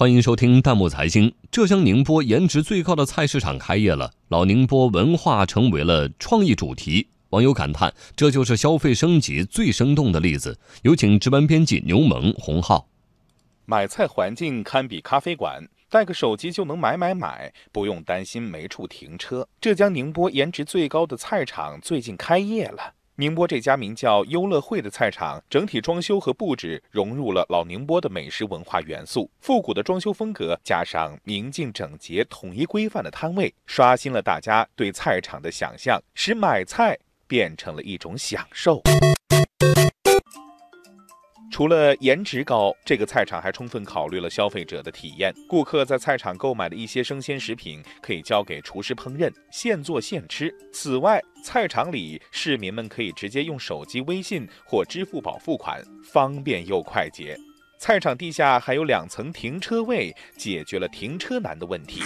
欢迎收听弹幕财经。浙江宁波颜值最高的菜市场开业了，老宁波文化成为了创意主题。网友感叹，这就是消费升级最生动的例子。有请值班编辑牛萌、洪浩。买菜环境堪比咖啡馆，带个手机就能买买买，不用担心没处停车。浙江宁波颜值最高的菜场最近开业了。宁波这家名叫“优乐汇”的菜场，整体装修和布置融入了老宁波的美食文化元素，复古的装修风格加上宁静整洁、统一规范的摊位，刷新了大家对菜场的想象，使买菜变成了一种享受。除了颜值高，这个菜场还充分考虑了消费者的体验。顾客在菜场购买的一些生鲜食品可以交给厨师烹饪，现做现吃。此外，菜场里市民们可以直接用手机微信或支付宝付款，方便又快捷。菜场地下还有两层停车位，解决了停车难的问题。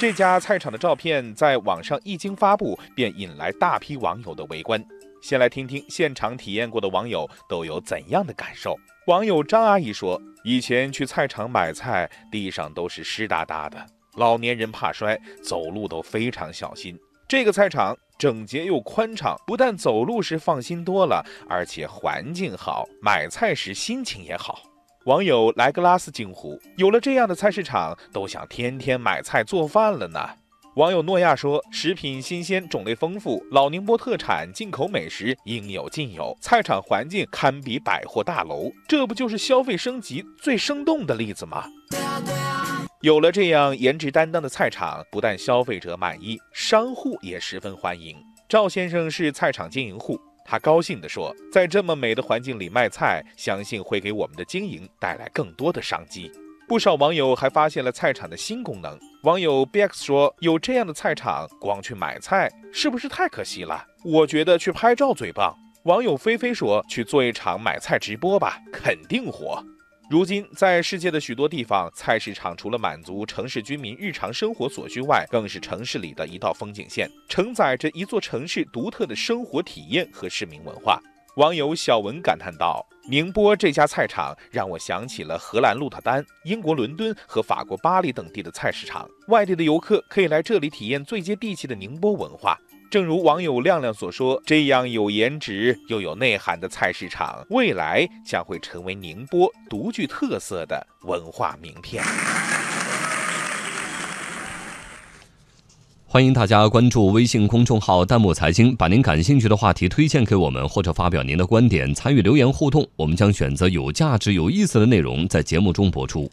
这家菜场的照片在网上一经发布，便引来大批网友的围观。先来听听现场体验过的网友都有怎样的感受。网友张阿姨说：“以前去菜场买菜，地上都是湿哒哒的，老年人怕摔，走路都非常小心。这个菜场整洁又宽敞，不但走路时放心多了，而且环境好，买菜时心情也好。”网友莱格拉斯惊呼：“有了这样的菜市场，都想天天买菜做饭了呢。”网友诺亚说：“食品新鲜，种类丰富，老宁波特产、进口美食应有尽有，菜场环境堪比百货大楼，这不就是消费升级最生动的例子吗？”有了这样颜值担当的菜场，不但消费者满意，商户也十分欢迎。赵先生是菜场经营户，他高兴地说：“在这么美的环境里卖菜，相信会给我们的经营带来更多的商机。”不少网友还发现了菜场的新功能。网友 BX 说：“有这样的菜场，光去买菜是不是太可惜了？我觉得去拍照最棒。”网友菲菲说：“去做一场买菜直播吧，肯定火。”如今，在世界的许多地方，菜市场除了满足城市居民日常生活所需外，更是城市里的一道风景线，承载着一座城市独特的生活体验和市民文化。网友小文感叹道：“宁波这家菜场让我想起了荷兰鹿特丹、英国伦敦和法国巴黎等地的菜市场。外地的游客可以来这里体验最接地气的宁波文化。正如网友亮亮所说，这样有颜值又有内涵的菜市场，未来将会成为宁波独具特色的文化名片。”欢迎大家关注微信公众号“弹幕财经”，把您感兴趣的话题推荐给我们，或者发表您的观点，参与留言互动，我们将选择有价值、有意思的内容在节目中播出。